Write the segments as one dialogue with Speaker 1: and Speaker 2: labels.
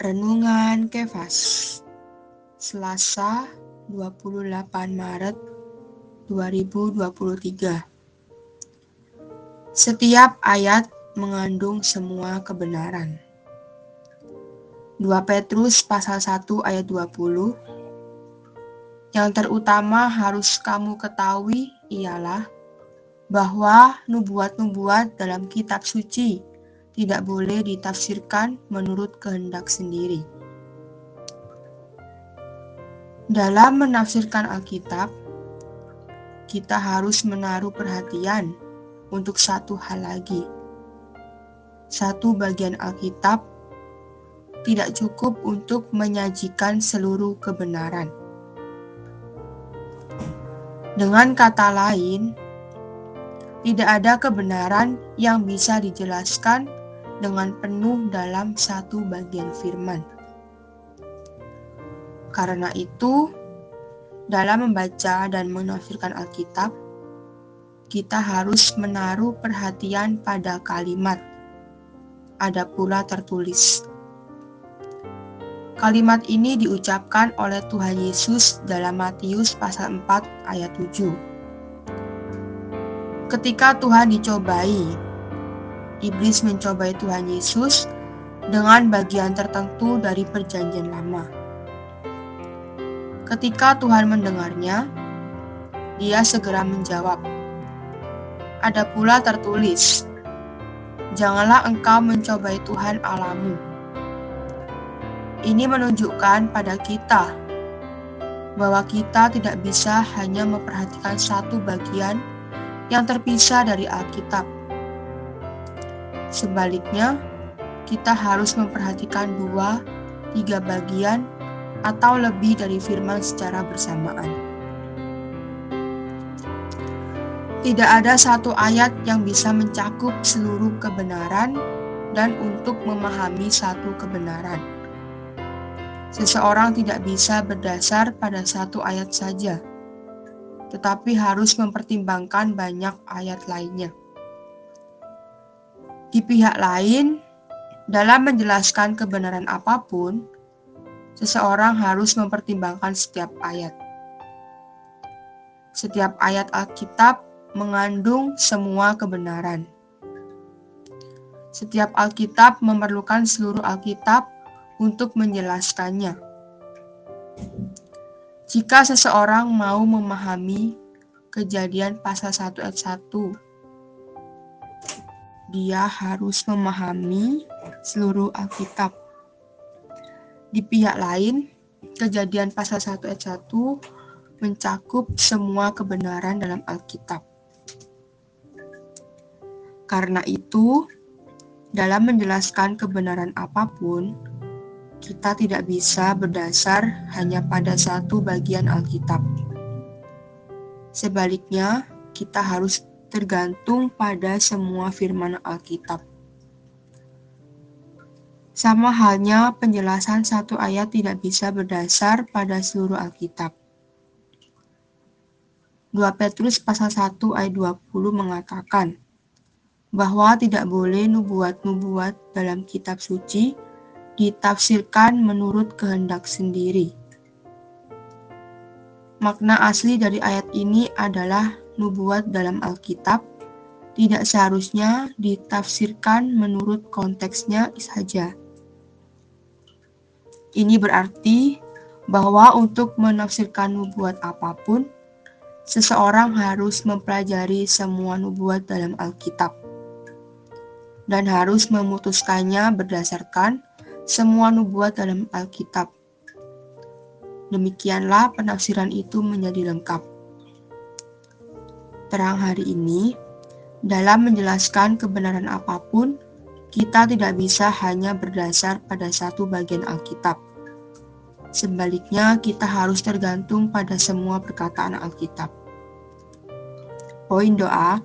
Speaker 1: Renungan Kefas Selasa 28 Maret 2023 Setiap ayat mengandung semua kebenaran. 2 Petrus pasal 1 ayat 20 Yang terutama harus kamu ketahui ialah bahwa nubuat-nubuat dalam kitab suci tidak boleh ditafsirkan menurut kehendak sendiri. Dalam menafsirkan Alkitab, kita harus menaruh perhatian untuk satu hal lagi. Satu bagian Alkitab tidak cukup untuk menyajikan seluruh kebenaran. Dengan kata lain, tidak ada kebenaran yang bisa dijelaskan dengan penuh dalam satu bagian firman. Karena itu, dalam membaca dan menafsirkan Alkitab, kita harus menaruh perhatian pada kalimat. Ada pula tertulis. Kalimat ini diucapkan oleh Tuhan Yesus dalam Matius pasal 4 ayat 7. Ketika Tuhan dicobai, iblis mencobai Tuhan Yesus dengan bagian tertentu dari Perjanjian Lama. Ketika Tuhan mendengarnya, dia segera menjawab, "Ada pula tertulis: Janganlah engkau mencobai Tuhan Alamu." Ini menunjukkan pada kita bahwa kita tidak bisa hanya memperhatikan satu bagian yang terpisah dari Alkitab Sebaliknya, kita harus memperhatikan dua, tiga bagian, atau lebih dari firman secara bersamaan. Tidak ada satu ayat yang bisa mencakup seluruh kebenaran dan untuk memahami satu kebenaran. Seseorang tidak bisa berdasar pada satu ayat saja, tetapi harus mempertimbangkan banyak ayat lainnya. Di pihak lain, dalam menjelaskan kebenaran apa pun, seseorang harus mempertimbangkan setiap ayat. Setiap ayat Alkitab mengandung semua kebenaran. Setiap Alkitab memerlukan seluruh Alkitab untuk menjelaskannya. Jika seseorang mau memahami kejadian pasal 1 ayat 1 dia harus memahami seluruh Alkitab. Di pihak lain, kejadian pasal 1 ayat 1 mencakup semua kebenaran dalam Alkitab. Karena itu, dalam menjelaskan kebenaran apa pun, kita tidak bisa berdasar hanya pada satu bagian Alkitab. Sebaliknya, kita harus tergantung pada semua firman Alkitab. Sama halnya penjelasan satu ayat tidak bisa berdasar pada seluruh Alkitab. 2 Petrus pasal 1 ayat 20 mengatakan bahwa tidak boleh nubuat-nubuat dalam kitab suci ditafsirkan menurut kehendak sendiri. Makna asli dari ayat ini adalah nubuat dalam Alkitab tidak seharusnya ditafsirkan menurut konteksnya saja. Ini berarti bahwa untuk menafsirkan nubuat apa pun, seseorang harus mempelajari semua nubuat dalam Alkitab dan harus memutuskannya berdasarkan semua nubuat dalam Alkitab. Demikianlah penafsiran itu menjadi lengkap terang hari ini, dalam menjelaskan kebenaran apa pun, kita tidak bisa hanya berdasar pada satu bagian Alkitab. Sebaliknya, kita harus tergantung pada semua perkataan Alkitab. Poin doa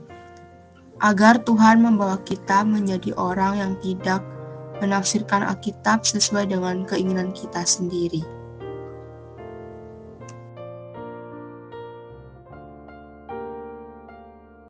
Speaker 1: agar Tuhan membawa kita menjadi orang yang tidak menafsirkan Alkitab sesuai dengan keinginan kita sendiri.